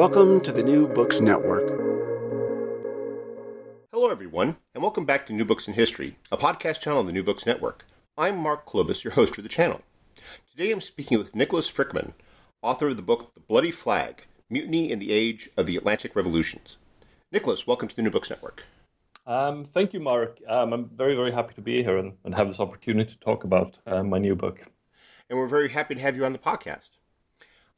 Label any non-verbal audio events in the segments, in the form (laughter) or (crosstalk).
Welcome to the New Books Network. Hello, everyone, and welcome back to New Books in History, a podcast channel on the New Books Network. I'm Mark Klobus, your host for the channel. Today I'm speaking with Nicholas Frykman, author of the book The Bloody Flag Mutiny in the Age of the Atlantic Revolutions. Nicholas, welcome to the New Books Network. Um, thank you, Mark. Um, I'm very, very happy to be here and, and have this opportunity to talk about uh, my new book. And we're very happy to have you on the podcast.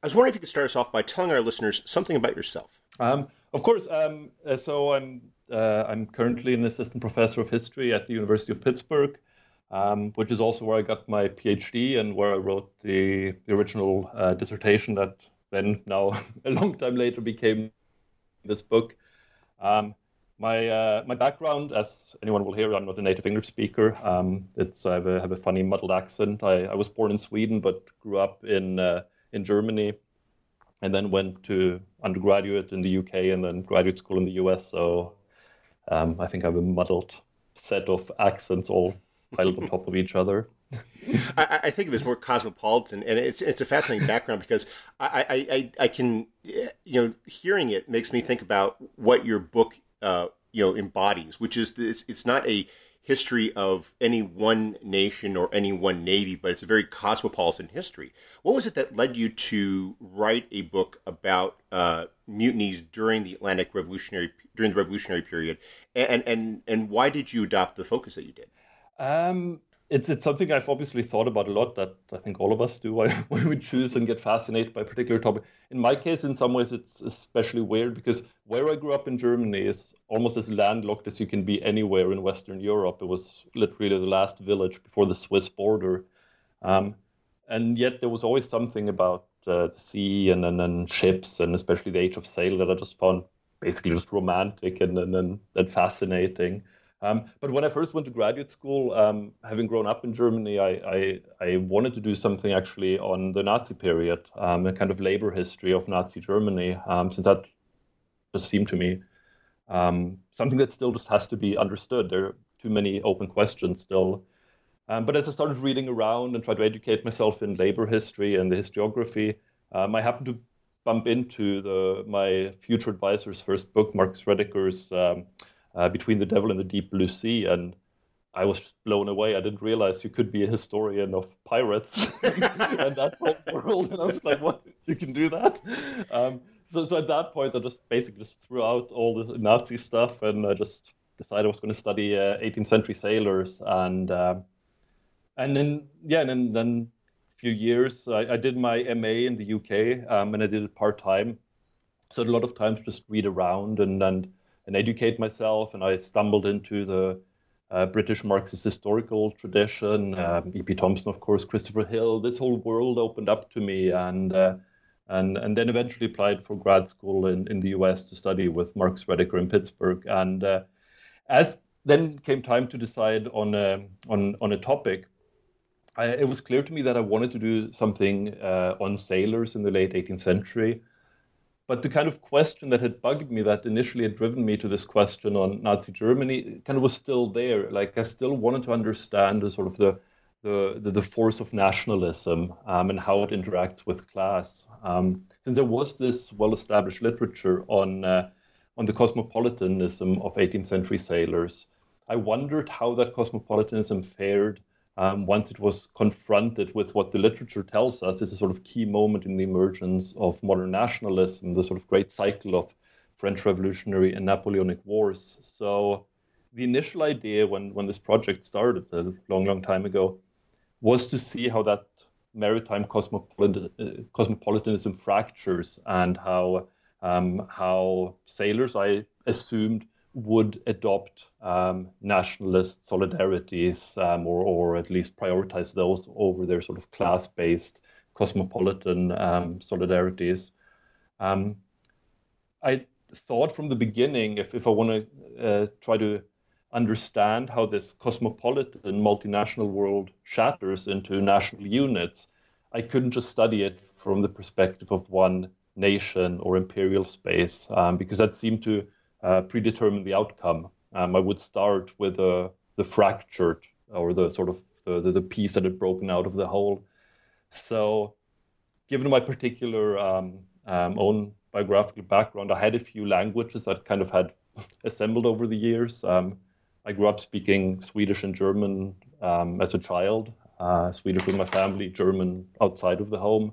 I was wondering if you could start us off by telling our listeners something about yourself. Um, of course. Um, uh, so I'm uh, I'm currently an assistant professor of history at the University of Pittsburgh um, which is also where I got my PhD and where I wrote the, the original uh, dissertation that then, now (laughs) a long time later, became this book. Um, my uh, my background, as anyone will hear, I'm not a native English speaker. Um, it's I have a, have a, funny muddled accent. I, I was born in Sweden, but grew up in uh, in Germany, and then went to undergraduate in the UK and then graduate school in the US. So um, I think I have a muddled set of accents all piled on top of each other. (laughs) I, I, think of it as more cosmopolitan, and it's it's a fascinating background because I, I, I, can you know hearing it makes me think about what your book uh, you know embodies, which is this, it's not a history of any one nation or any one navy, but it's a very cosmopolitan history. What was it that led you to write a book about uh, mutinies during the Atlantic Revolutionary during the Revolutionary period, and and and why did you adopt the focus that you did? Um, it's it's something I've obviously thought about a lot. That I think all of us do (laughs) when we choose and get fascinated by a particular topic. In my case, in some ways, it's especially weird because where I grew up in Germany is almost as landlocked as you can be anywhere in Western Europe. It was literally the last village before the Swiss border, um, and yet there was always something about uh, the sea and, and and ships and especially the age of sail that I just found basically just romantic and and, and, and fascinating. Um, but when I first went to graduate school, um, having grown up in Germany, I, I, I, wanted to do something actually on the Nazi period, um, a kind of labor history of Nazi Germany, um, since that just seemed to me um, something that still just has to be understood. There are too many open questions still. Um, but as I started reading around and tried to educate myself in labor history and the historiography, I happened to bump into the, my future advisor's first book, Marcus Rediker's uh, between the devil and the deep blue sea and I was just blown away. I didn't realize you could be a historian of pirates (laughs) and that whole world. And I was like, what? You can do that? Um, so, so at that point, I just basically just threw out all the Nazi stuff and I just decided I was going to study uh, 18th century sailors. And um, and then, yeah, and then, then a few years, I, I did my MA in the UK um, and I did it part time. So a lot of times just read around and, and and educate myself. And I stumbled into the uh, British Marxist historical tradition. Um, E.P. Thompson, of course, Christopher Hill. This whole world opened up to me, and uh, and and then eventually applied for grad school in, in the U.S. to study with Marcus Rediker in Pittsburgh. And uh, as then came time to decide on a, on on a topic, I, it was clear to me that I wanted to do something uh, on sailors in the late 18th century. But the kind of question that had bugged me, that initially had driven me to this question on Nazi Germany, kind of was still there. Like I still wanted to understand the sort of the the, the, the force of nationalism um, and how it interacts with class. Um, since there was this well-established literature on uh, on the cosmopolitanism of 18th century sailors, I wondered how that cosmopolitanism fared um, once it was confronted with what the literature tells us this is a sort of key moment in the emergence of modern nationalism, the sort of great cycle of French Revolutionary and Napoleonic Wars. So the initial idea when, when this project started a long, long time ago was to see how that maritime cosmopolitan, uh, cosmopolitanism fractures and how um, how sailors, I assumed, would adopt um, nationalist solidarities um, or, or at least prioritize those over their sort of class based cosmopolitan um, solidarities. Um, I thought from the beginning, if, if I want to uh, try to understand how this cosmopolitan multinational world shatters into national units, I couldn't just study it from the perspective of one nation or imperial space, um, because that seemed to uh, predetermine the outcome. Um, I would start with uh, the fractured or the sort of the, the, the, piece that had broken out of the whole. So, given my particular um, um own biographical background, I had a few languages that kind of had (laughs) assembled over the years. Um, I grew up speaking Swedish and German um, as a child, uh, Swedish with my family, German outside of the home.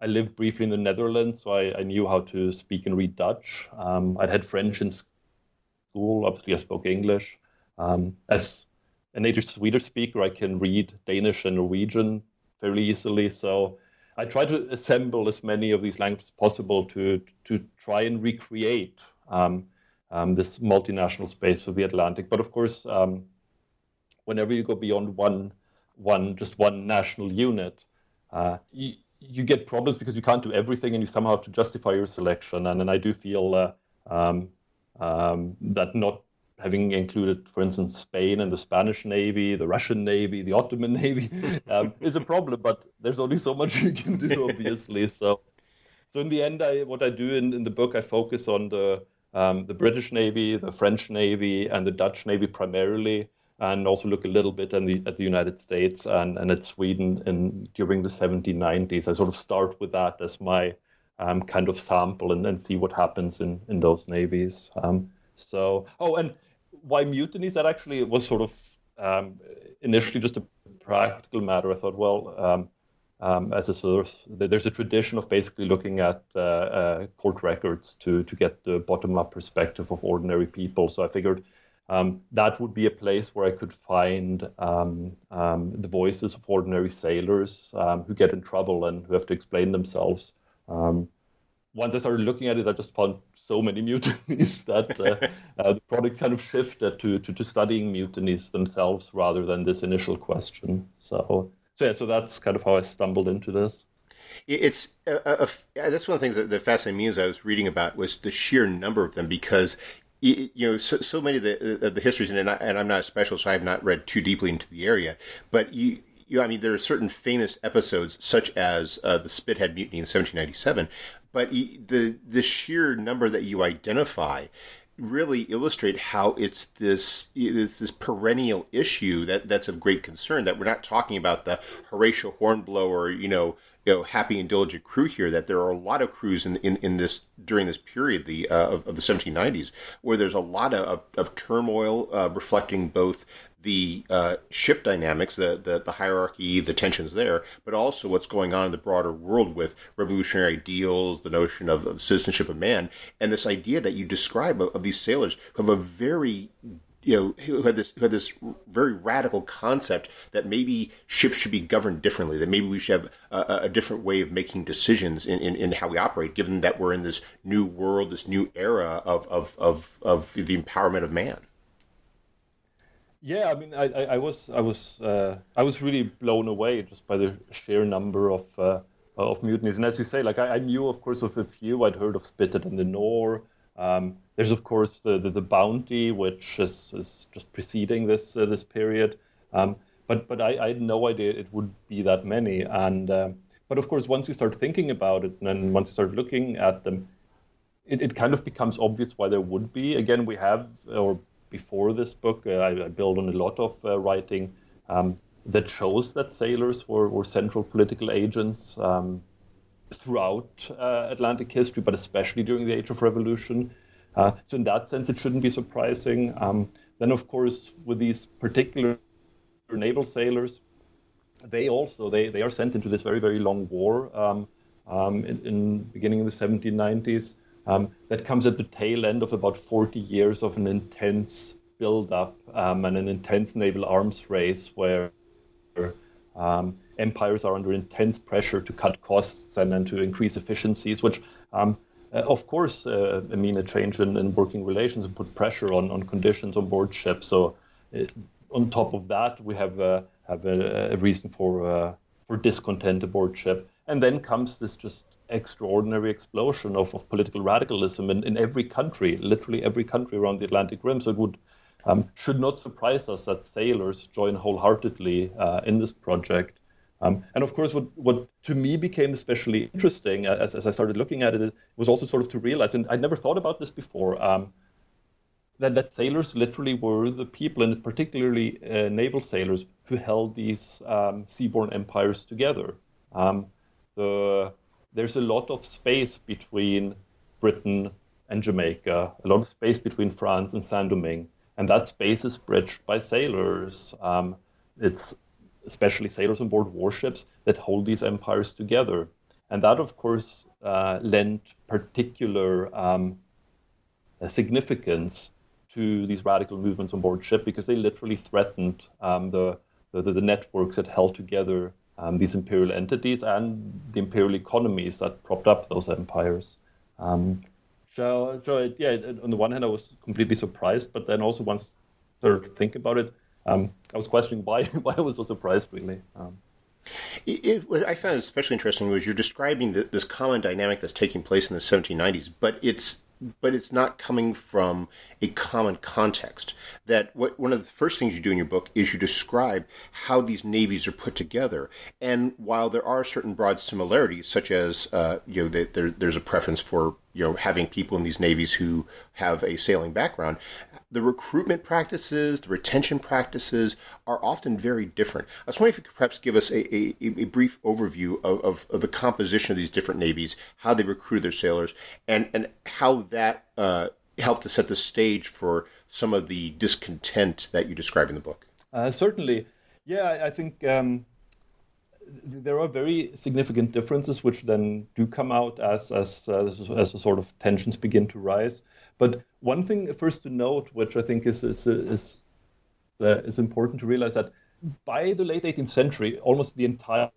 I lived briefly in the Netherlands, so I, I knew how to speak and read Dutch. Um, I'd had French in school, obviously, I spoke English. Um, as a native Swedish speaker, I can read Danish and Norwegian fairly easily. So I try to assemble as many of these languages possible to to try and recreate um, um, this multinational space of the Atlantic. But of course, um, whenever you go beyond one one just one national unit, uh, you, you get problems because you can't do everything, and you somehow have to justify your selection. And, and I do feel uh, um, um, that not having included, for instance, Spain and the Spanish Navy, the Russian Navy, the Ottoman (laughs) Navy, um, is a problem. But there's only so much (laughs) you can do, obviously. so, so in the end, I, what I do in, in the book, I focus on the um, the British Navy, the French Navy, and the Dutch Navy primarily, and also look a little bit at the, at the United States and, and at Sweden in, during the 1790s. I sort of start with that as my um, kind of sample and then see what happens in, in those navies. Um, so, oh, and why mutinies? That actually was sort of um, initially just a practical matter. I thought, well, um, um, as a sort of, there's a tradition of basically looking at uh, uh, court records to to get the bottom-up perspective of ordinary people. So I figured um, that would be a place where I could find um, um the voices of ordinary sailors um, who get in trouble and who have to explain themselves. Um, once I started looking at it, I just found so many (laughs) mutinies that uh, (laughs) uh, the product kind of shifted to, to, to studying mutinies themselves rather than this initial question. So, so yeah, so that's kind of how I stumbled into this. It's a, a, a, that's one of the things that, that fascinated me as I was reading about was the sheer number of them because you, know so, so many of the, of the histories and, I, and I'm not a specialist so I have not read too deeply into the area but you you, I mean, there are certain famous episodes, such as uh, the Spithead Mutiny in 1797, but the the sheer number that you identify really illustrate how it's this it's this perennial issue that that's of great concern that we're not talking about the Horatio Hornblower you know you know happy and diligent crew here that there are a lot of crews in in, in this during this period the uh, of, of, the 1790s where there's a lot of, of, turmoil uh, reflecting both the uh, ship dynamics, the, the, the hierarchy, the tensions there, but also what's going on in the broader world with revolutionary ideals, the notion of the citizenship of man, and this idea that you describe of, of these sailors who have a very you know, who had this who had this very radical concept that maybe ships should be governed differently, that maybe we should have a, a different way of making decisions in, in, in, how we operate, given that we're in this new world, this new era of of, of, of the empowerment of man. Yeah, I mean, I, I, I was I was uh, I was really blown away just by the sheer number of uh, of mutinies. And as you say, like I, I, knew, of course, of a few. I'd heard of Spithead and the Nore. Um, there's of course the, the, the Bounty, which is, is just preceding this uh, this period. Um, but but I, I, had no idea it would be that many. And uh, but of course, once you start thinking about it, and once you start looking at them, it, it kind of becomes obvious why there would be. Again, we have or before this book. Uh, I, I, build on a lot of uh, writing um, that shows that sailors were, were central political agents um, throughout uh, Atlantic history, but especially during the Age of Revolution. Uh, so in that sense, it shouldn't be surprising. Um, then, of course, with these particular naval sailors, they also they, they are sent into this very very long war um, um, in, in beginning of the 1790s. Um, that comes at the tail end of about 40 years of an intense build-up um, and an intense naval arms race where um, empires are under intense pressure to cut costs and, and to increase efficiencies, which um, uh, of course uh, mean a change in, in, working relations and put pressure on, on conditions on board ships. So uh, on top of that, we have uh, have a, a, reason for uh, for discontent aboard ship, and then comes this just extraordinary explosion of, of political radicalism in, in every country, literally every country around the Atlantic Rim. So it would um, should not surprise us that sailors join wholeheartedly uh, in this project. Um, and of course, what, what to me became especially interesting as, as I started looking at it was also sort of to realize, and I'd never thought about this before, um, that, that sailors literally were the people, and particularly uh, naval sailors, who held these um, seaborne empires together. Um, the, there's a lot of space between Britain and Jamaica, a lot of space between France and Saint Domingue, and that space is bridged by sailors. Um, it's especially sailors on board warships that hold these empires together, and that, of course, uh, lent particular um, significance to these radical movements on board ship because they literally threatened um, the, the, the networks that held together um, these imperial entities and the imperial economies that propped up those empires. Um, so, so yeah, on the one hand, I was completely surprised, but then also once I started to think about it, um, I was questioning why (laughs) why I was so surprised, really. Um, it, it, what I found especially interesting was you're describing the, this common dynamic that's taking place in the 1790s, but it's but it's not coming from a common context. That what, one of the first things you do in your book is you describe how these navies are put together. And while there are certain broad similarities, such as uh, you know there, there's a preference for you know having people in these navies who have a sailing background, the recruitment practices, the retention practices are often very different. I was wondering if you could perhaps give us a, a, a brief overview of, of, of, the composition of these different navies, how they recruit their sailors, and, and how that uh, helped to set the stage for some of the discontent that you describe in the book. Uh, certainly. Yeah, I think um, there are very significant differences which then do come out as, as, uh, as, as sort of tensions begin to rise. But one thing first to note, which I think is is is, uh, is important to realize that by the late 18th century, almost the entire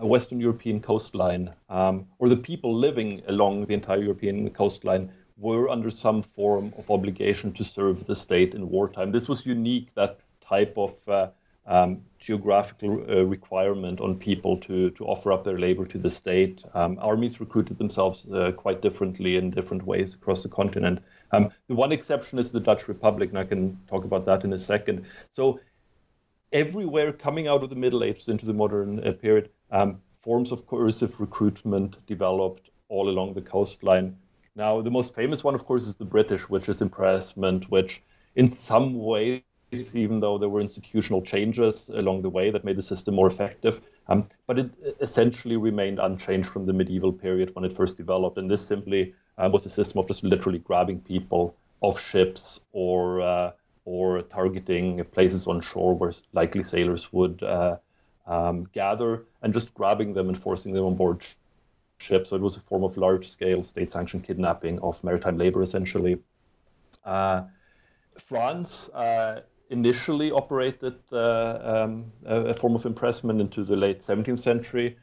Western European coastline, um, or the people living along the entire European coastline, were under some form of obligation to serve the state in wartime. This was unique, that type of uh, um, geographical uh, requirement on people to, to offer up their labor to the state. Um, armies recruited themselves uh, quite differently in different ways across the continent. Um, the one exception is the Dutch Republic, and I can talk about that in a second. So, everywhere coming out of the Middle Ages into the modern uh, period, um, forms of coercive recruitment developed all along the coastline. Now, the most famous one, of course, is the British, which is impressment, which in some way even though there were institutional changes along the way that made the system more effective. Um, but it essentially remained unchanged from the medieval period when it first developed. And this simply uh, was a system of just literally grabbing people off ships or uh, or targeting places on shore where likely sailors would uh, um, gather and just grabbing them and forcing them on board ships. So it was a form of large-scale state-sanctioned kidnapping of maritime labor, essentially. Uh, France uh, initially operated uh, um, a form of impressment into the late 17th century,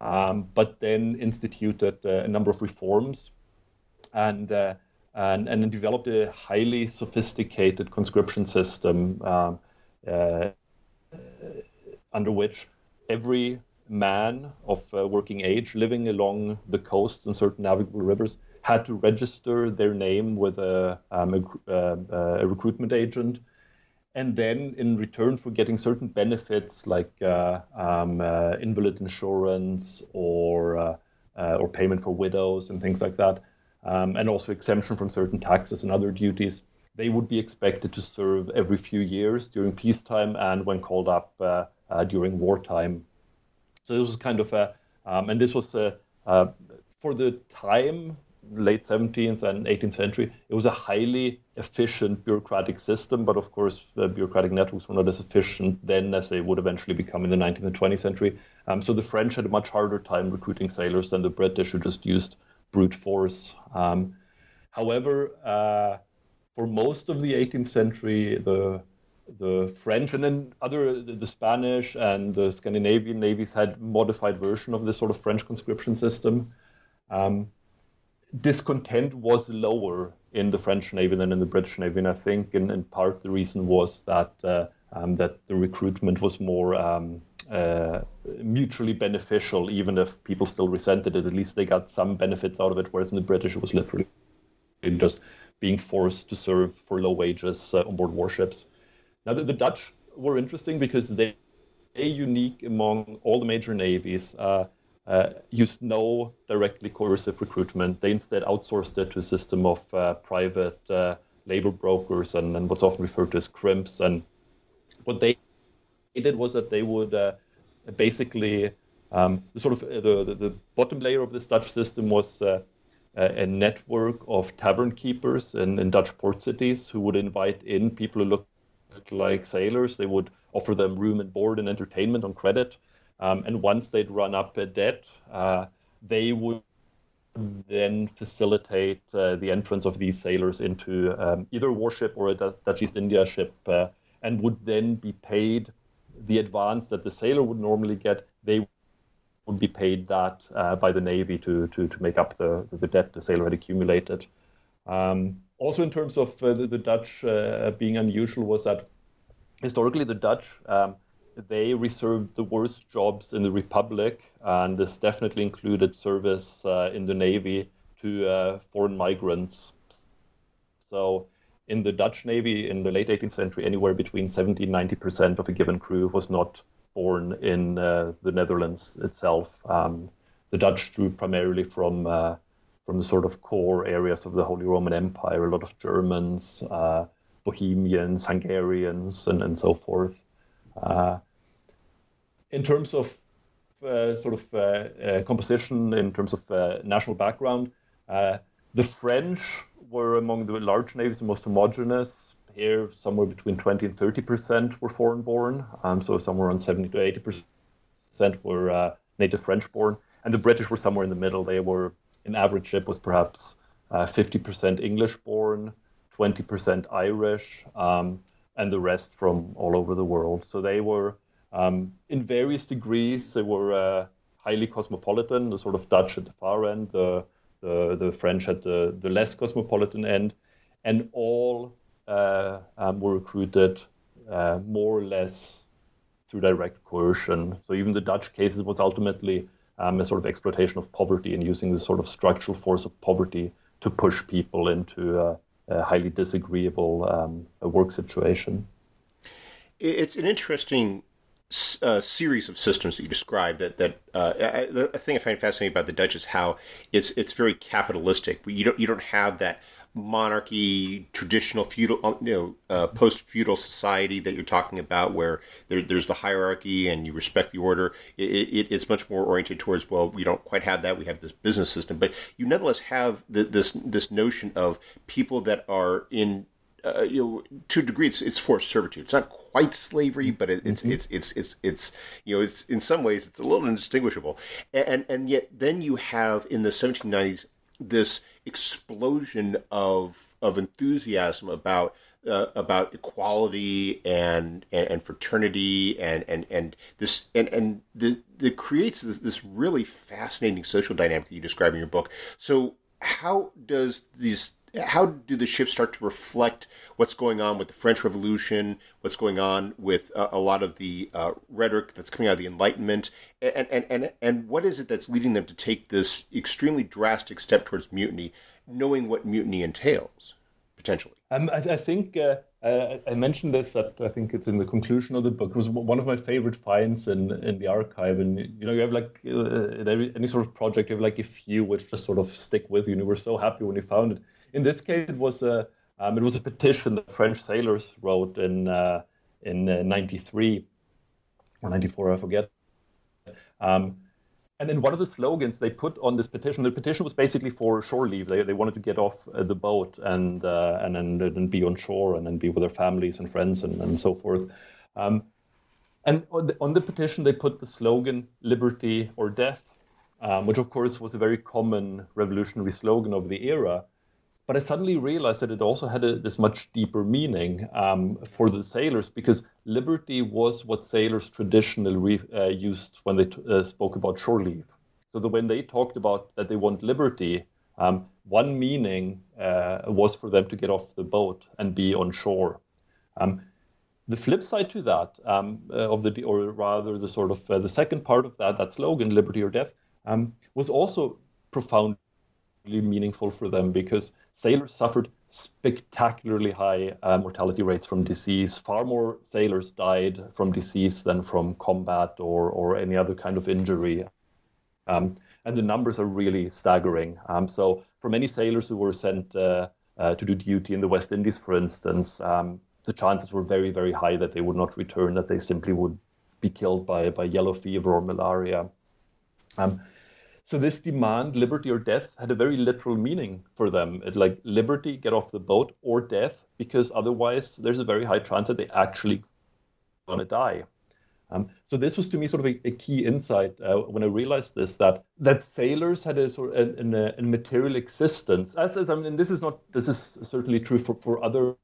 um, but then instituted uh, a number of reforms and, uh, and, and developed a highly sophisticated conscription system um, under which every man of uh, working age living along the coast and certain navigable rivers had to register their name with a, um, a, uh, a recruitment agent and then in return for getting certain benefits like uh, um, uh, invalid insurance or uh, uh, or payment for widows and things like that, um, and also exemption from certain taxes and other duties, they would be expected to serve every few years during peacetime and when called up uh, uh, during wartime. So this was kind of a, um, and this was a, for the time late 17th and 18th century, it was a highly efficient bureaucratic system. But of course, the bureaucratic networks were not as efficient then as they would eventually become in the 19th and 20th century. Um, so the French had a much harder time recruiting sailors than the British, who just used brute force. Um, however, uh, for most of the 18th century, the the French and then other the Spanish and the Scandinavian navies had modified version of this sort of French conscription system. Um, discontent was lower in the French Navy than in the British Navy, and I think in, in part the reason was that uh, um, that the recruitment was more um, uh, mutually beneficial, even if people still resented it. At least they got some benefits out of it, whereas in the British, it was literally just being forced to serve for low wages uh, on board warships. Now, the, the, Dutch were interesting because they, they unique among all the major navies, uh, uh, used no directly coercive recruitment. They instead outsourced it to a system of uh, private uh, labor brokers and, and, what's often referred to as crimps. And what they did was that they would uh, basically um, sort of uh, the, the, the, bottom layer of this Dutch system was uh, a network of tavern keepers in, in Dutch port cities who would invite in people who looked like sailors. They would offer them room and board and entertainment on credit. Um, and once they'd run up a debt, uh, they would then facilitate uh, the entrance of these sailors into um, either a warship or a Dutch East India ship uh, and would then be paid the advance that the sailor would normally get. They would be paid that uh, by the Navy to, to, to make up the, the debt the sailor had accumulated. Um, also, in terms of uh, the, the, Dutch uh, being unusual, was that historically the Dutch um, they reserved the worst jobs in the Republic, and this definitely included service uh, in the Navy to uh, foreign migrants. So, in the Dutch Navy in the late 18th century, anywhere between 70 and 90 percent of a given crew was not born in uh, the Netherlands itself. Um, the Dutch drew primarily from uh, from the sort of core areas of the Holy Roman Empire, a lot of Germans, uh, Bohemians, Hungarians, and, and so forth. Uh, in terms of uh, sort of uh, composition, in terms of national background, the French were among the large navies the most homogeneous. Here, somewhere between 20 and 30 percent were foreign born, um, so somewhere around 70 to 80 percent were uh, native French born, and the British were somewhere in the middle. They were, an average ship was perhaps 50 percent English born, 20 percent Irish, um, and the rest from all over the world. So they were um, in various degrees, they were uh, highly cosmopolitan, the sort of Dutch at the far end, the, the, the French at the, the less cosmopolitan end, and all uh, um, were recruited uh, more or less through direct coercion. So even the Dutch cases was ultimately um, a sort of exploitation of poverty and using the sort of structural force of poverty to push people into a, highly disagreeable um, work situation. It's an interesting uh, series of systems that you described that that uh, I, the thing I find fascinating about the Dutch is how it's it's very capitalistic. You don't you don't have that monarchy, traditional feudal, uh, you know, uh, post feudal society that you're talking about, where there, there's the hierarchy and you respect the order. It, it, it's much more oriented towards well, we don't quite have that. We have this business system, but you nonetheless have the, this this notion of people that are in uh, you know, to a degree, it's, it's forced servitude. It's not quite slavery, but it, it's, mm-hmm. it's, it's, it's, it's, you know, it's in some ways it's a little indistinguishable. And, and yet then you have in the 1790s this explosion of, of enthusiasm about, uh, about equality and, and, and, fraternity and, and, and this, and, and the, that creates this, this really fascinating social dynamic that you describe in your book. So how does these how do the ships start to reflect what's going on with the French Revolution, what's going on with uh, a lot of the uh, rhetoric that's coming out of the Enlightenment, and, and, and, and what is it that's leading them to take this extremely drastic step towards mutiny, knowing what mutiny entails, potentially? Um, I, I, think uh, I mentioned this. That I think it's in the conclusion of the book. It was one of my favorite finds in in the archive. And you know, you have like uh, any sort of project, you have like a few which just sort of stick with you. And you were so happy when you found it in this case, it was a um, it was a petition that French sailors wrote in uh, in '93 uh, or '94, I forget. Um, and in one of the slogans they put on this petition, the petition was basically for shore leave. They, they wanted to get off uh, the boat and uh, and then and be on shore and then be with their families and friends and, and so forth. Um, and on the, on the, petition they put the slogan "Liberty or Death," um, which of course was a very common revolutionary slogan of the era. But I suddenly realized that it also had a, this much deeper meaning um, for the sailors because liberty was what sailors traditionally re, uh, used when they t- uh, spoke about shore leave. So that when they talked about that they want liberty, um, one meaning uh, was for them to get off the boat and be on shore. Um, the flip side to that, um, uh, of the or rather the sort of uh, the second part of that that slogan, liberty or death, um, was also profoundly meaningful for them because sailors suffered spectacularly high uh, mortality rates from disease. Far more sailors died from disease than from combat or or any other kind of injury. Um, and the numbers are really staggering. Um, so, for many sailors who were sent uh, uh, to do duty in the West Indies, for instance, um, the chances were very, very high that they would not return, that they simply would be killed by, by yellow fever or malaria. Um, so this demand, liberty or death, had a very literal meaning for them. It like liberty, get off the boat, or death, because otherwise there's a very high chance that they actually going to die. Um, so this was to me sort of a, a key insight uh, when I realized this that that sailors had a sort of a, a, a material existence. As, as I mean, this is not this is certainly true for, for other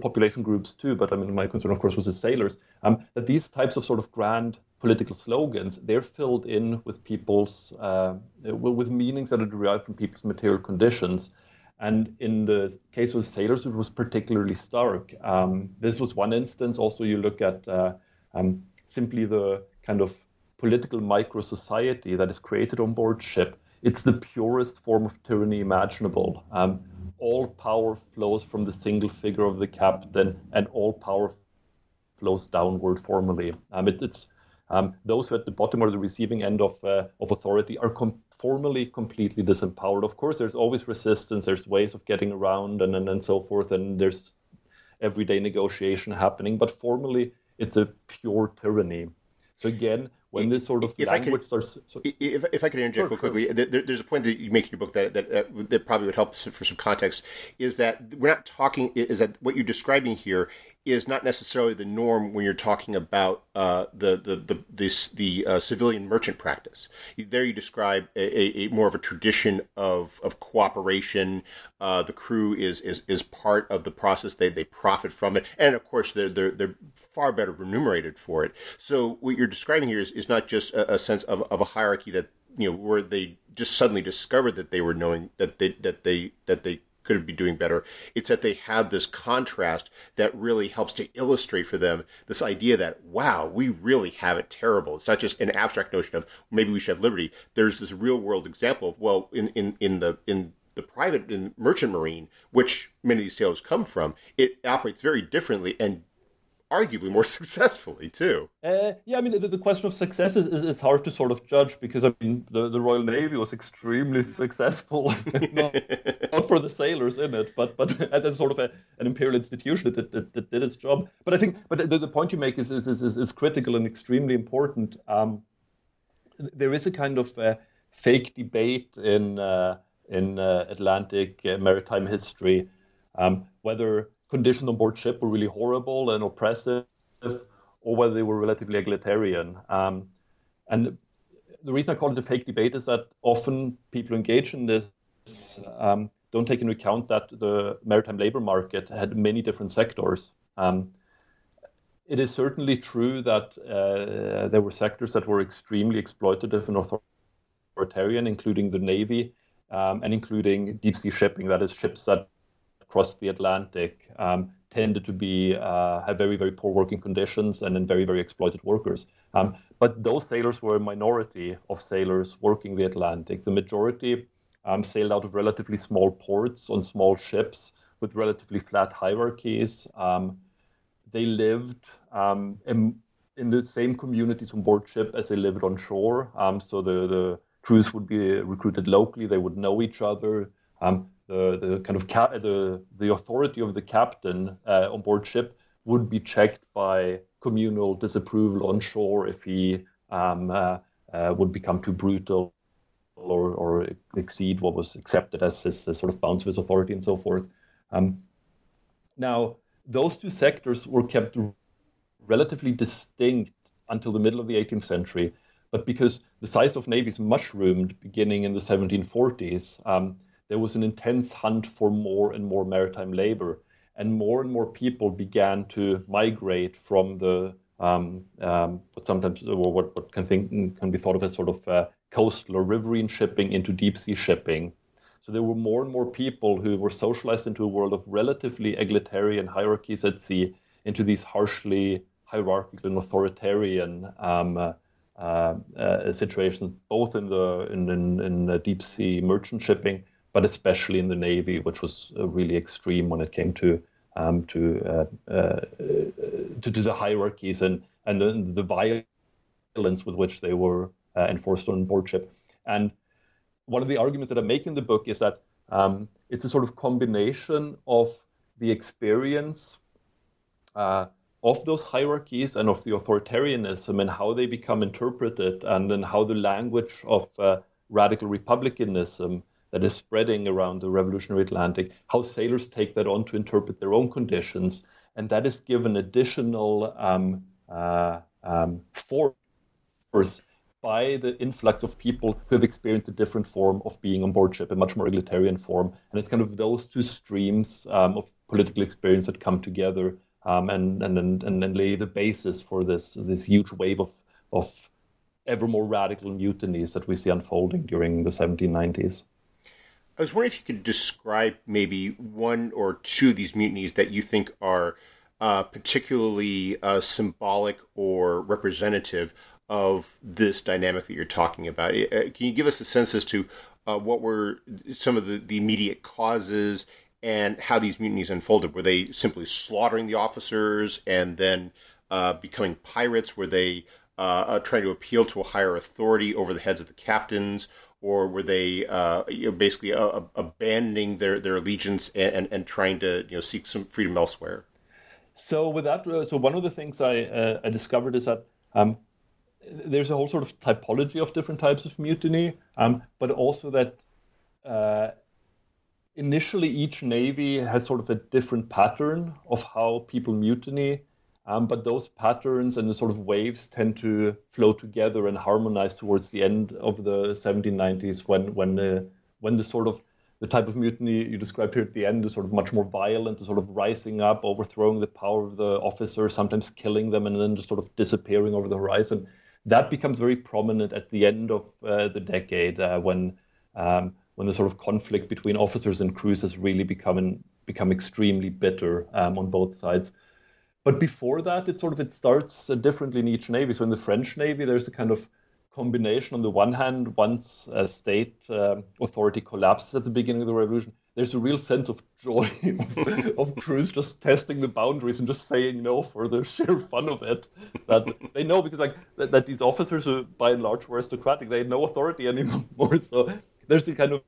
population groups too, but I mean, my concern, of course, was the sailors. Um, that these types of sort of grand political slogans, they're filled in with people's, uh, with meanings that are derived from people's material conditions. And in the case of the sailors, it was particularly stark. Um, this was one instance. Also, you look at uh, um, simply the kind of political micro society that is created on board ship. It's the purest form of tyranny imaginable. Um, all power flows from the single figure of the captain, and all power flows downward formally. Um, it, it's um, those who at the bottom or the receiving end of uh, of authority are com- formally completely disempowered. Of course, there's always resistance. There's ways of getting around, and and, and so forth, and there's everyday negotiation happening. But formally, it's a pure tyranny. So again, when this sort of if language I could, starts. So, if, if I could interject sure, real quickly, sure. there, there's a point that you make in your book that, that, that, that probably would help for some context. Is that we're not talking? Is that what you're describing here is not necessarily the norm when you're talking about uh, the the the this, the uh, civilian merchant practice. There, you describe a, a, more of a tradition of of cooperation. Uh, the crew is, is is part of the process. They they profit from it, and of course they're they're, they're far better remunerated for it. So what you're describing here is, is not just a, a sense of, of a hierarchy that you know where they just suddenly discovered that they were knowing that they that they that they could be doing better. It's that they have this contrast that really helps to illustrate for them this idea that, wow, we really have it terrible. It's not just an abstract notion of maybe we should have liberty. There's this real world example of, well, in, in, in the, in, the private merchant marine, which many of these sailors come from, it operates very differently and arguably more (laughs) successfully too. Uh, yeah, I mean the, the question of success is, is, is, hard to sort of judge because I mean the, the Royal Navy was extremely (laughs) successful, (laughs) not, not, for the sailors in it, but but as, as sort of a, an imperial institution that, that, that, did its job. But I think but the, the point you make is is, is, is critical and extremely important. Um, there is a kind of uh, fake debate in uh, in uh, Atlantic uh, maritime history um, whether conditions on board ship were really horrible and oppressive, or whether they were relatively egalitarian. Um, and the reason I call it a fake debate is that often people engage in this um, don't take into account that the maritime labor market had many different sectors. Um, it is certainly true that uh, there were sectors that were extremely exploitative and authoritarian, including the Navy um, and including deep sea shipping, that is, ships that across the Atlantic um, tended to be uh, have very very poor working conditions and then very very exploited workers. Um, but those sailors were a minority of sailors working the Atlantic. The majority um, sailed out of relatively small ports on small ships with relatively flat hierarchies. Um, they lived um, in, in, the same communities on board ship as they lived on shore. Um, so the, the crews would be recruited locally. They would know each other. Um, the, the kind of ca- the, the authority of the captain uh, on board ship would be checked by communal disapproval on shore if he um, uh, uh, would become too brutal or, or exceed what was accepted as his, sort of bounds of his authority and so forth. Um, now, those two sectors were kept relatively distinct until the middle of the 18th century, but because the size of navies mushroomed beginning in the 1740s, um, there was an intense hunt for more and more maritime labor, and more and more people began to migrate from the um, um, what sometimes or what, what can think can be thought of as sort of uh, coastal or riverine shipping into deep sea shipping. So there were more and more people who were socialized into a world of relatively egalitarian hierarchies at sea, into these harshly hierarchical and authoritarian um, uh, uh, situations, both in the in, in, in the deep sea merchant shipping, but especially in the navy, which was uh, really extreme when it came to um, to, uh, uh, to, to the hierarchies and and the, the violence with which they were uh, enforced on board ship. And one of the arguments that I make in the book is that um, it's a sort of combination of the experience uh, of those hierarchies and of the authoritarianism and how they become interpreted, and then how the language of uh, radical republicanism that is spreading around the revolutionary Atlantic, how sailors take that on to interpret their own conditions, and that is given additional um, uh, um, force by the influx of people who have experienced a different form of being on board ship, a much more egalitarian form. And it's kind of those two streams um, of political experience that come together um, and, and, and, and lay the basis for this, this huge wave of, of ever more radical mutinies that we see unfolding during the 1790s. I was wondering if you could describe maybe one or two of these mutinies that you think are uh, particularly uh, symbolic or representative of this dynamic that you're talking about. Uh, can you give us a sense as to uh, what were some of the, the immediate causes and how these mutinies unfolded? Were they simply slaughtering the officers and then uh, becoming pirates? Were they uh, trying to appeal to a higher authority over the heads of the captains? Or were they uh, you know, basically uh, abandoning their, their allegiance and, and, and, trying to you know seek some freedom elsewhere? So with that, uh, so one of the things I, uh, I discovered is that um, there's a whole sort of typology of different types of mutiny, um, but also that uh, initially each navy has sort of a different pattern of how people mutiny. Um, but those patterns and the sort of waves tend to flow together and harmonize towards the end of the 1790s when when the when the sort of the type of mutiny you described here at the end is sort of much more violent, the sort of rising up, overthrowing the power of the officer, sometimes killing them, and then just sort of disappearing over the horizon. That becomes very prominent at the end of uh, the decade uh, when um, when the sort of conflict between officers and crews has really become become extremely bitter um, on both sides. But before that, it sort of it starts differently in each navy. So in the French navy, there's a kind of combination. On the one hand, once a state uh, authority collapses at the beginning of the revolution, there's a real sense of joy (laughs) of, of, crews just testing the boundaries and just saying no for the sheer fun of it. That they know because like that, that these officers, who by and large were aristocratic, they had no authority anymore. (laughs) So there's a kind of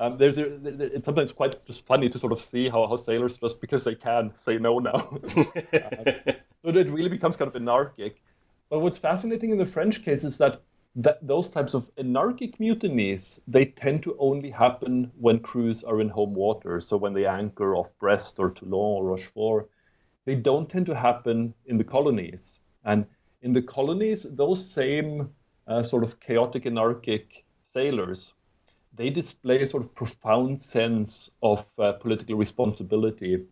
um, there's a, it's sometimes quite just funny to sort of see how, how sailors just because they can say no now. (laughs) um, so it really becomes kind of anarchic. But what's fascinating in the French case is that, that those types of anarchic mutinies they tend to only happen when crews are in home water. So when they anchor off Brest or Toulon or Rochefort, they don't tend to happen in the colonies. And in the colonies, those same uh, sort of chaotic anarchic sailors they display a sort of profound sense of uh, political responsibility.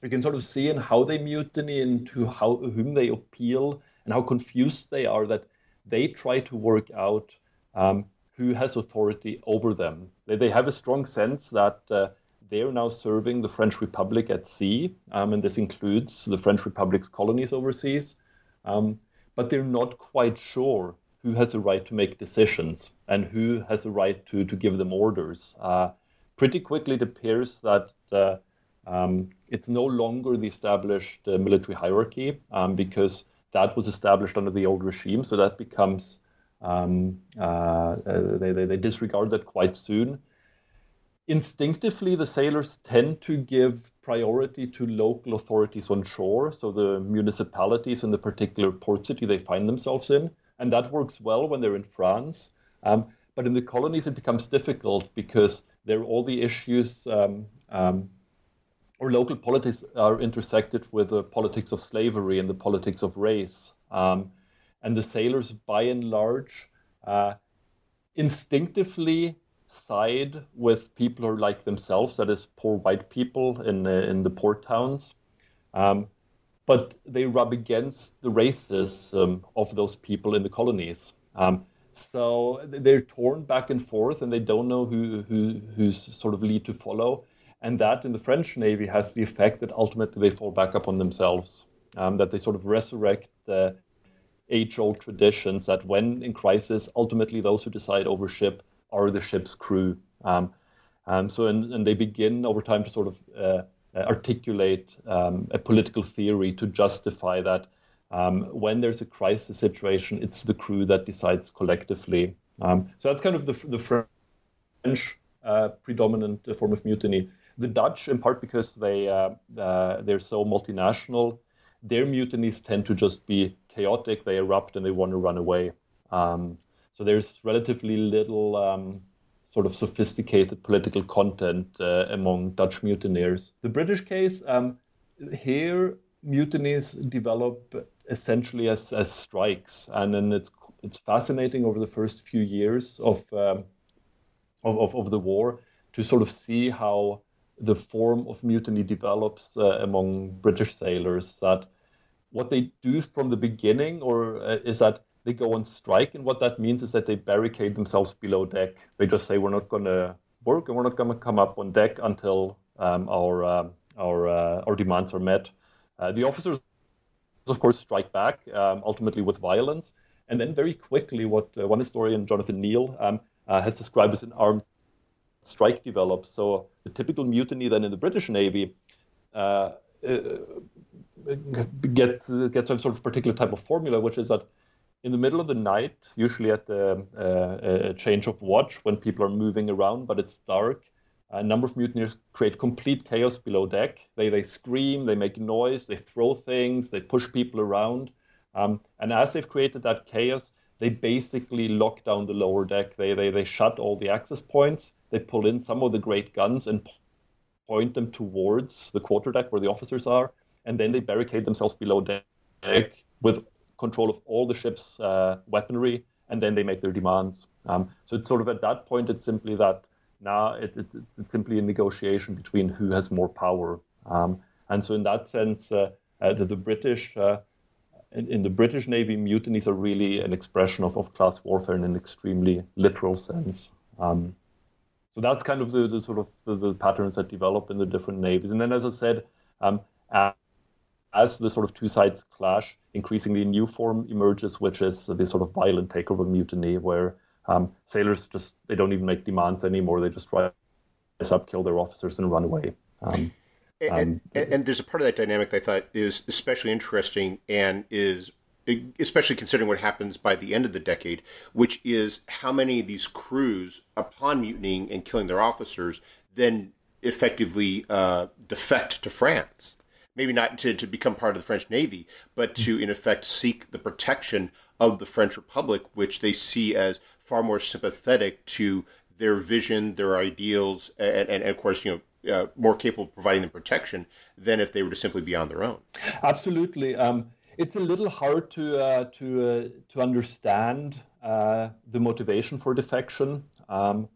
You can sort of see in how they mutiny and to how whom they appeal and how confused they are that they try to work out um, who has authority over them. They, they have a strong sense that uh, they're now serving the French Republic at sea, um, and this includes the French Republic's colonies overseas. Um, but they're not quite sure who has a right to make decisions and who has a right to, to give them orders. Uh, pretty quickly, it appears that uh, um, it's no longer the established uh, military hierarchy um, because that was established under the old regime. So that becomes, um, uh, uh, they, they, they disregard that quite soon. Instinctively, the sailors tend to give priority to local authorities on shore, so the municipalities in the particular port city they find themselves in and that works well when they're in France. Um, but in the colonies, it becomes difficult because there are all the issues um, um, or local politics are intersected with the politics of slavery and the politics of race. Um, and the sailors, by and large, uh, instinctively side with people who are like themselves, that is, poor white people in, uh, in the port towns. Um, but they rub against the racism of those people in the colonies. Um, so they're torn back and forth, and they don't know who who who's sort of lead to follow. And that in the French Navy has the effect that ultimately they fall back upon themselves, um, that they sort of resurrect the age old traditions that when in crisis, ultimately those who decide over ship are the ship's crew. Um, um, so, and, and, they begin over time to sort of uh, articulate um, a political theory to justify that um, when there's a crisis situation, it's the crew that decides collectively. Um, so that's kind of the, the French uh, predominant form of mutiny. The Dutch, in part because they uh, uh, they're so multinational, their mutinies tend to just be chaotic. They erupt and they want to run away. Um, so there's relatively little um, sort of sophisticated political content uh, among Dutch mutineers. The British case, um, here mutinies develop essentially as, as strikes, and then it's it's fascinating over the first few years of, um, of, of, of the war to sort of see how the form of mutiny develops uh, among British sailors. That what they do from the beginning, or uh, is that they go on strike, and what that means is that they barricade themselves below deck. They just say we're not going to work and we're not going to come up on deck until um, our uh, our uh, our demands are met. Uh, the officers, of course, strike back, um, ultimately with violence, and then very quickly, what uh, one historian, Jonathan Neale, um, uh, has described as an armed strike develops. So the typical mutiny then in the British Navy uh, gets gets a sort of particular type of formula, which is that in the middle of the night, usually at the uh, change of watch when people are moving around, but it's dark. A number of mutineers create complete chaos below deck. They, they scream, they make noise, they throw things, they push people around. Um, and as they've created that chaos, they basically lock down the lower deck. They, they, they shut all the access points. They pull in some of the great guns and point them towards the quarterdeck where the officers are. And then they barricade themselves below deck with control of all the ship's uh, weaponry, and then they make their demands. Um, so it's sort of at that point, it's simply that now it, it, it's, it's, simply a negotiation between who has more power. Um, and so in that sense, uh, uh, the, the, British, uh, in, in, the British Navy, mutinies are really an expression of, of class warfare in an extremely literal sense. Um, so that's kind of the, the sort of the, the, patterns that develop in the different navies. And then, as I said, um, as the sort of two sides clash, increasingly a new form emerges, which is this sort of violent takeover mutiny, where um, sailors just they don't even make demands anymore; they just rise up, kill their officers, and run away. Um, and, um, and, and, there's a part of that dynamic that I thought is especially interesting, and is especially considering what happens by the end of the decade, which is how many of these crews, upon mutinying and killing their officers, then effectively uh, defect to France maybe not to, to become part of the French Navy, but to, in effect, seek the protection of the French Republic, which they see as far more sympathetic to their vision, their ideals, and, and, and of course, you know, uh, more capable of providing them protection than if they were to simply be on their own. Absolutely. Um, it's a little hard to uh, to uh, to understand uh, the motivation for defection. Um,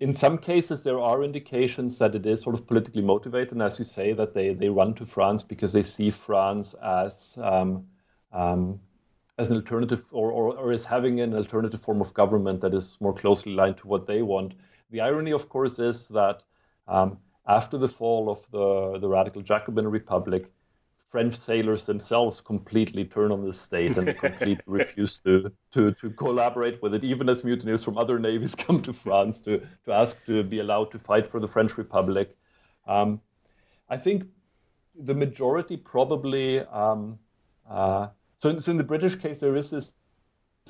in some cases, there are indications that it is sort of politically motivated, and as you say, that they, they run to France because they see France as um, um, as an alternative or, or, or as having an alternative form of government that is more closely aligned to what they want. The irony, of course, is that um, after the fall of the, the radical Jacobin Republic, French sailors themselves completely turn on the state and (laughs) completely refuse to, to, to collaborate with it, even as mutineers from other navies (laughs) come to France to, to ask to be allowed to fight for the French Republic. Um, I think the majority probably. Um, uh, so, so, in the British case, there is this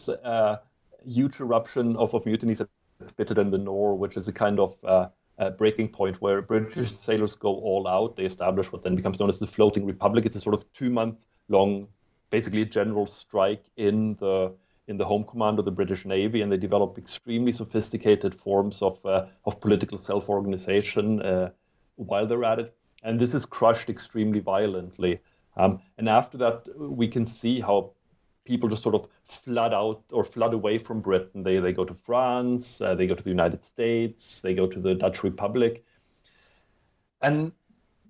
uh, huge eruption of, of mutinies that's bitter in the Nore, which is a kind of uh, uh, breaking point where British sailors go all out. They establish what then becomes known as the Floating Republic. It's a sort of two month long, basically general strike in the in the home command of the British Navy, and they develop extremely sophisticated forms of uh, of political self organization uh, while they're at it. And this is crushed extremely violently. Um, and after that, we can see how people just sort of flood out or flood away from Britain. They, they go to France, uh, they go to the United States, they go to the Dutch Republic. And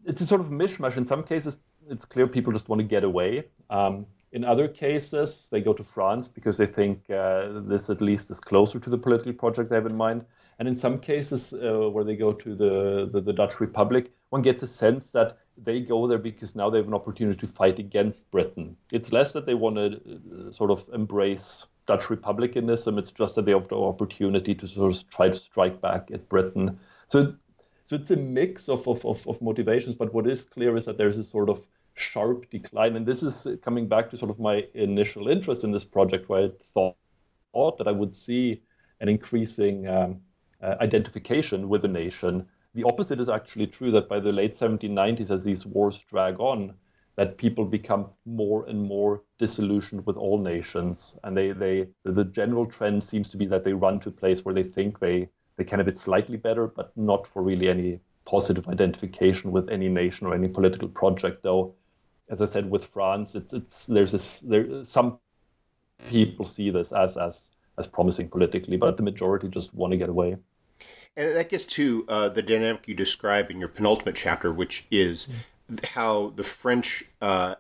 it's a sort of mishmash. In some cases, it's clear people just want to get away. Um, in other cases, they go to France because they think uh, this at least is closer to the political project they have in mind. And in some cases uh, where they go to the, the, the Dutch Republic, one gets a sense that they go there because now they have an opportunity to fight against Britain. It's less that they want to uh, sort of embrace Dutch republicanism. It's just that they have the opportunity to sort of try to strike back at Britain. So, so it's a mix of, of, of, of motivations. But what is clear is that there's a sort of sharp decline. And this is coming back to sort of my initial interest in this project, where I thought, thought that I would see an increasing um, uh, identification with the nation. The opposite is actually true that by the late 1790s, as these wars drag on, that people become more and more disillusioned with all nations, and they, they the general trend seems to be that they run to a place where they think they they can have it slightly better, but not for really any positive identification with any nation or any political project. Though, as I said, with France, it's it's there's there some people see this as as as promising politically, but the majority just want to get away. And that gets to uh, the dynamic you describe in your penultimate chapter, which is mm. how the French, uh,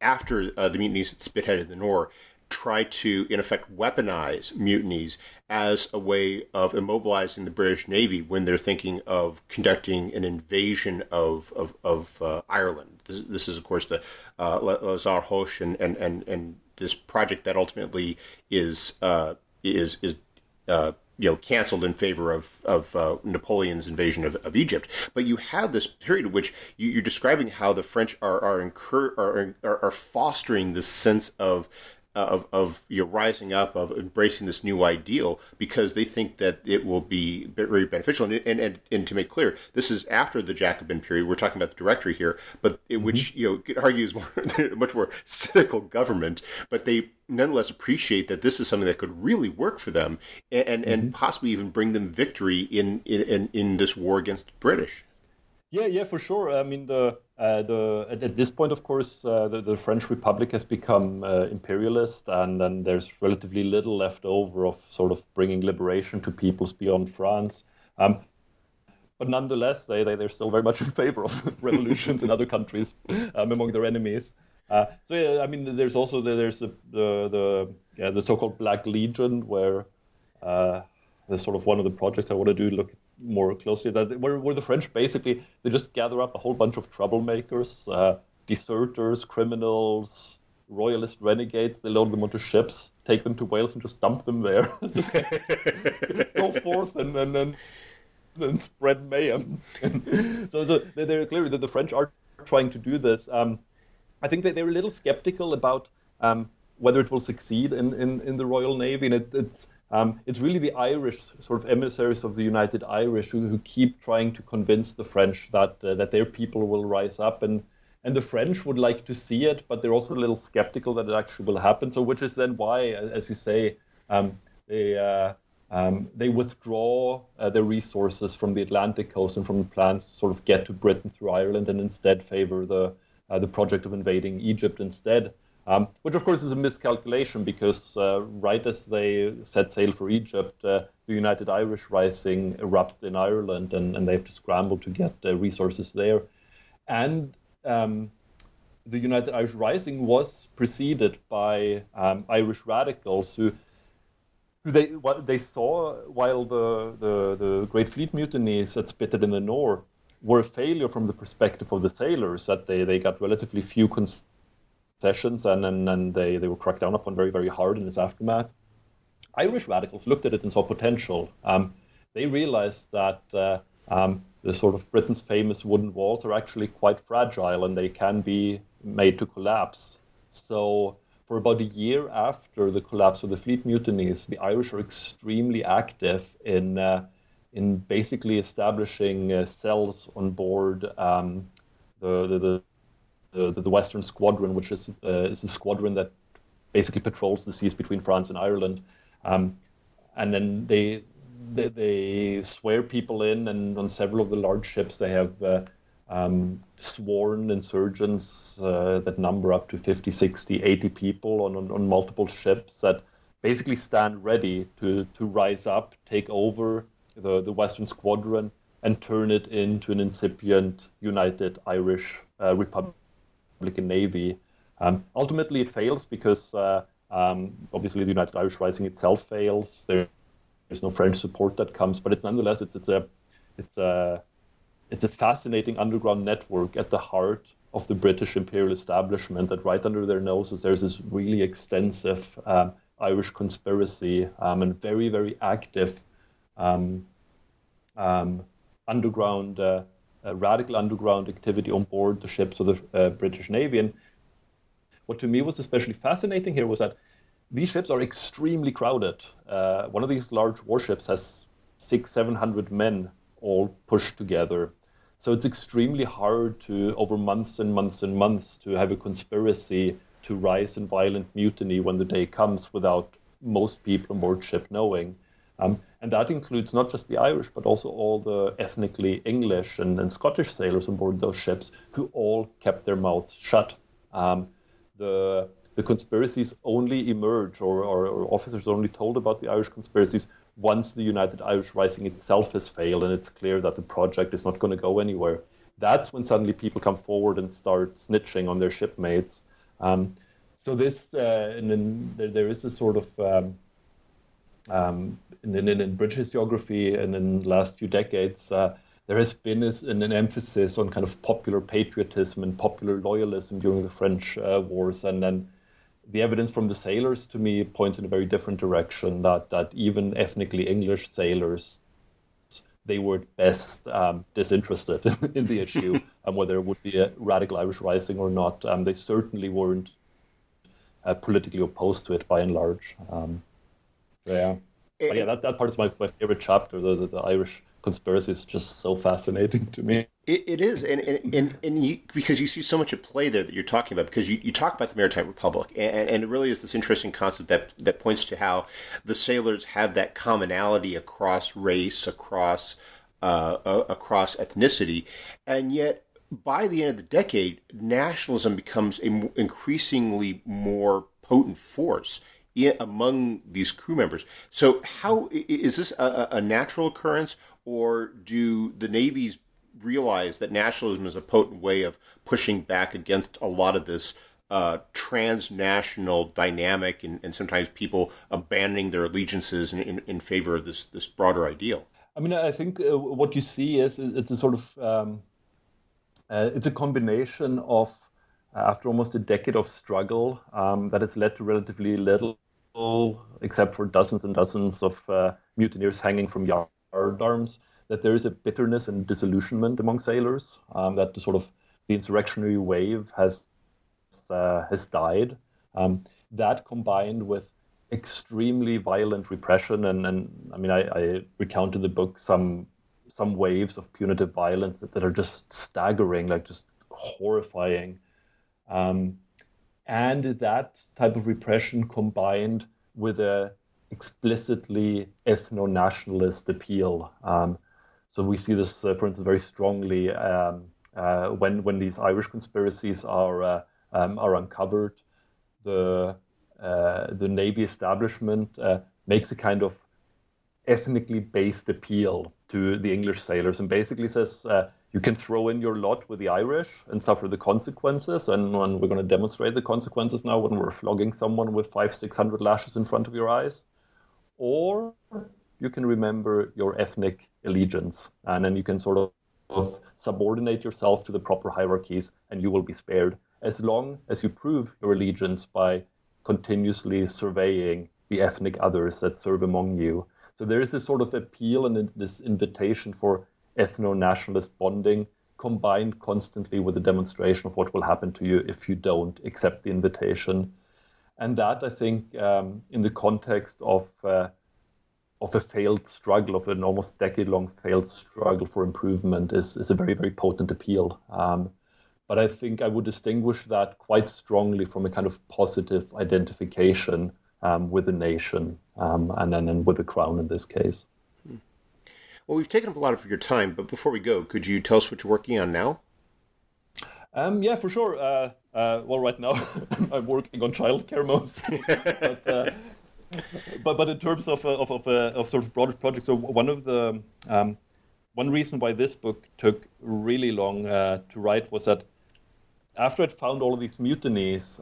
after uh, the mutinies at Spithead and the Nore, try to, in effect, weaponize mutinies as a way of immobilizing the British Navy when they're thinking of conducting an invasion of of, of uh, Ireland. This, this, is, of course, the uh, Lazare Hoche and, and, and, and this project that ultimately is uh, is is uh, you know canceled in favor of of uh, Napoleon's invasion of, of Egypt. But you have this period in which you, are describing how the French are are, incur, are, are, are fostering this sense of of, of you know, rising up, of embracing this new ideal, because they think that it will be very beneficial. And, and, and, and to make clear, this is after the Jacobin period. We're talking about the Directory here, but in mm-hmm. which you know could argue is more (laughs) much more cynical government, but they nonetheless appreciate that this is something that could really work for them, and and, mm-hmm. and possibly even bring them victory in in in this war against the British. Yeah, yeah, for sure. I mean, the uh, the at, this point, of course, uh, the, the, French Republic has become uh, imperialist, and then there's relatively little left over of sort of bringing liberation to peoples beyond France. Um, but nonetheless, they, they they're still very much (laughs) in favor of (laughs) revolutions in other countries um, among their enemies. Uh, so yeah, I mean, there's also the, there's the the yeah, the so-called Black Legion, where uh, there's sort of one of the projects I want to do look more closely that where, where the French basically they just gather up a whole bunch of troublemakers, uh, deserters, criminals, royalist renegades. They load them onto ships, take them to Wales, and just dump them there. (laughs) just (laughs) go forth and and and, and spread mayhem. (laughs) so so they're clearly that the French are trying to do this. Um, I think that they're a little skeptical about um, whether it will succeed in, in, in the Royal Navy, and it, it's um, it's really the Irish sort of emissaries of the United Irish who, who keep trying to convince the French that uh, that their people will rise up, and and the French would like to see it, but they're also a little skeptical that it actually will happen. So, which is then why, as you say, um, they uh, um, they withdraw uh, their resources from the Atlantic coast and from the plans to sort of get to Britain through Ireland, and instead favor the uh, the project of invading Egypt instead. Um, which of course is a miscalculation because uh, right as they set sail for Egypt, uh, the United Irish Rising erupts in Ireland and, and they have to scramble to get uh, resources there. And um, the United Irish Rising was preceded by um, Irish radicals who who they what they saw while the, the, the Great Fleet mutinies at Spithead in the Nore were a failure from the perspective of the sailors that they, they got relatively few cons- sessions, and, and, and they, they were cracked down upon very, very hard in its aftermath. Irish radicals looked at it and saw potential. Um, they realized that uh, um, the sort of Britain's famous wooden walls are actually quite fragile and they can be made to collapse. So, for about a year after the collapse of the fleet mutinies, the Irish are extremely active in uh, in basically establishing uh, cells on board um, the, the, the the, Western Squadron, which is uh, is the squadron that basically patrols the seas between France and Ireland. Um, and then they, they, they swear people in, and on several of the large ships they have uh, um, sworn insurgents uh, that number up to 50, 60, 80 people on, on, on multiple ships that basically stand ready to, to rise up, take over the, the Western Squadron, and turn it into an incipient United Irish uh, Republic Republican Navy. Um, ultimately, it fails because uh, um, obviously the United Irish Rising itself fails. There, there's no French support that comes, but it's nonetheless it's it's a it's a it's a fascinating underground network at the heart of the British imperial establishment. That right under their noses there's this really extensive um, Irish conspiracy um, and very very active um, um underground uh, radical underground activity on board the ships of the uh, British Navy. And what to me was especially fascinating here was that these ships are extremely crowded. Uh, one of these large warships has six, seven hundred men all pushed together. So it's extremely hard to, over months and months and months, to have a conspiracy to rise in violent mutiny when the day comes without most people on board ship knowing. Um, and that includes not just the Irish, but also all the ethnically English and, and Scottish sailors on board those ships who all kept their mouths shut. Um, the the conspiracies only emerge or, or, or, officers only told about the Irish conspiracies once the United Irish Rising itself has failed and it's clear that the project is not going to go anywhere. That's when suddenly people come forward and start snitching on their shipmates. Um, so this, uh, and then there, there is a sort of um, in, in, in, British geography and in the last few decades, uh, there has been an, an, emphasis on kind of popular patriotism and popular loyalism during the French uh, wars, and then the evidence from the sailors to me points in a very different direction. That that even ethnically English sailors, they were at best um, disinterested (laughs) in the issue (laughs) and whether it would be a radical Irish rising or not. Um, they certainly weren't uh, politically opposed to it by and large. Um, yeah, but yeah, that, that part is my, my favorite chapter. The, the, the Irish conspiracy is just so fascinating to me. it, it is, and and, and, and you, because you see so much at play there that you're talking about. Because you, you talk about the Maritime Republic, and, and it really is this interesting concept that that points to how the sailors have that commonality across race, across uh, uh, across ethnicity, and yet by the end of the decade, nationalism becomes an increasingly more potent force among these crew members. So, how is this a, a natural occurrence, or do the navies realize that nationalism is a potent way of pushing back against a lot of this uh, transnational dynamic, and, and, sometimes people abandoning their allegiances in, in, in, favor of this this broader ideal? I mean, I think uh, what you see is it's a sort of um, uh, it's a combination of after almost a decade of struggle um, that has led to relatively little, except for dozens and dozens of uh, mutineers hanging from yard arms, that there is a bitterness and disillusionment among sailors, um, that the sort of the insurrectionary wave has uh, has died. Um, that combined with extremely violent repression, and, and I mean, I, I recount in the book some some waves of punitive violence that, that are just staggering, like just horrifying. Um, and that type of repression combined with a explicitly ethno-nationalist appeal. Um, so we see this, uh, for instance, very strongly um, uh, when when these Irish conspiracies are uh, um, are uncovered. The uh, the Navy establishment uh, makes a kind of ethnically based appeal to the English sailors and basically says uh, you can throw in your lot with the Irish and suffer the consequences. And we're going to demonstrate the consequences now when we're flogging someone with five, six hundred lashes in front of your eyes, or you can remember your ethnic allegiance, and then you can sort of subordinate yourself to the proper hierarchies, and you will be spared as long as you prove your allegiance by continuously surveying the ethnic others that serve among you. So there is this sort of appeal and this invitation for ethno-nationalist bonding combined constantly with the demonstration of what will happen to you if you don't accept the invitation. And that, I think, um, in the context of uh, of a failed struggle, of an almost decade-long failed struggle for improvement, is is a very very potent appeal. Um, but I think I would distinguish that quite strongly from a kind of positive identification um, with the nation um, and then and with the crown in this case. Well, we've taken up a lot of your time, but before we go, could you tell us what you're working on now? Um, yeah, for sure. Uh, uh, well, right now (laughs) I'm working on childcare mostly, (laughs) but, uh, but, but in terms of uh, of of, uh, of sort of broader projects, so one of the um, one reason why this book took really long uh, to write was that after I'd found all of these mutinies,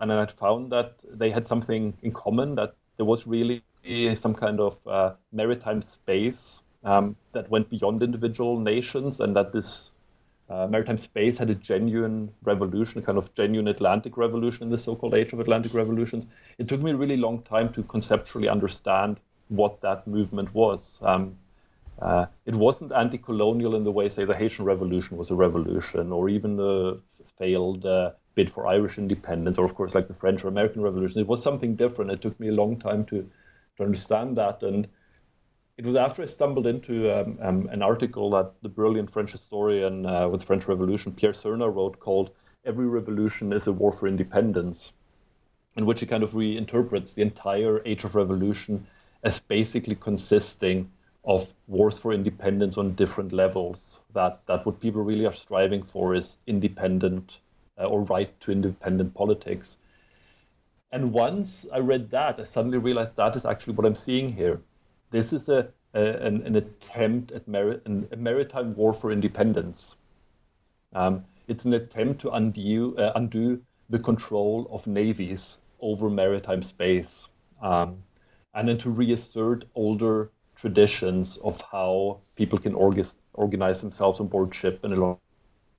and then I'd found that they had something in common that there was really some kind of maritime space um, that went beyond individual nations, and that this uh, maritime space had a genuine revolution, a kind of genuine Atlantic revolution in the so-called age of Atlantic revolutions. It took me a really long time to conceptually understand what that movement was. Um, uh, it wasn't anti-colonial in the way, say, the Haitian Revolution was a revolution, or even the failed uh, bid for Irish independence, or of course, like the French or American Revolution. It was something different. It took me a long time to to understand that, and it was after I stumbled into um, um, an article that the brilliant French historian uh, with French Revolution, Pierre Serna, wrote called "Every Revolution is a War for Independence," in which he kind of reinterprets the entire age of revolution as basically consisting of wars for independence on different levels. That that what people really are striving for is independent uh, or right to independent politics. And once I read that, I suddenly realized that is actually what I'm seeing here. This is a, a an, an, attempt at an, a maritime war for independence. Um, it's an attempt to undo, uh, undo the control of navies over maritime space, um, and then to reassert older traditions of how people can orga- organize themselves on board ship and along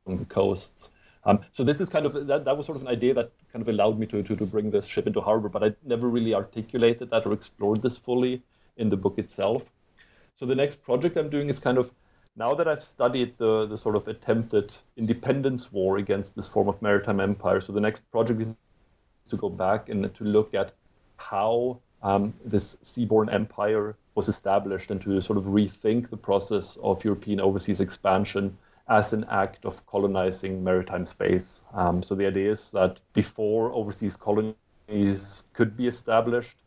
the coasts. Um, so this is kind of that, that was sort of an idea that kind of allowed me to, to, to bring this ship into harbor, but I never really articulated that or explored this fully in the book itself. So the next project I'm doing is kind of now that I've studied the, the sort of attempted independence war against this form of maritime empire, so the next project is to go back and to look at how um, this seaborne empire was established and to sort of rethink the process of European overseas expansion as an act of colonizing maritime space. Um, so the idea is that before overseas colonies could be established,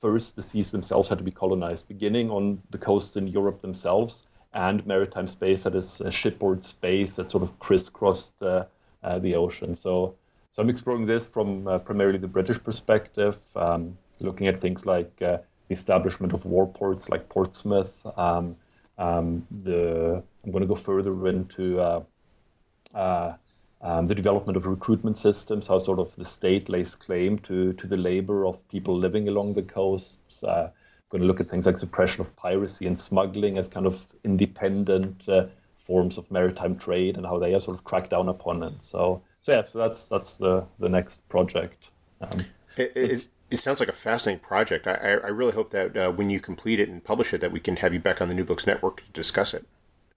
first the seas themselves had to be colonized, beginning on the coasts in Europe themselves and maritime space that is a shipboard space that sort of crisscrossed uh, uh, the ocean. So, so I'm exploring this from uh, primarily the British perspective, um, looking at things like uh, the establishment of war ports like Portsmouth. Um, um, the I'm going to go further into uh, uh, um, the development of recruitment systems, how sort of the state lays claim to to the labor of people living along the coasts. Uh, going to look at things like suppression of piracy and smuggling as kind of independent uh, forms of maritime trade and how they are sort of cracked down upon it. So, so yeah, so that's that's the the next project. Um, it, it, it sounds like a fascinating project. I, I really hope that uh, when you complete it and publish it, that we can have you back on the New Books Network to discuss it.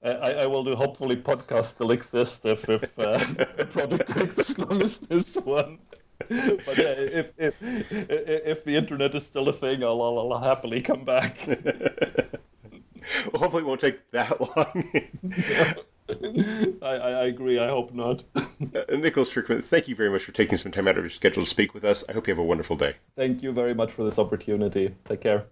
I, I will do. Hopefully, podcasts still exist if if uh, the project takes as long as this one. But yeah, if if if the internet is still a thing, I'll I'll, I'll happily come back. well, hopefully, it won't take that long. I, I, agree. I hope not. uh, Nicholas Frykman, thank you very much for taking some time out of your schedule to speak with us. I hope you have a wonderful day. Thank you very much for this opportunity. Take care.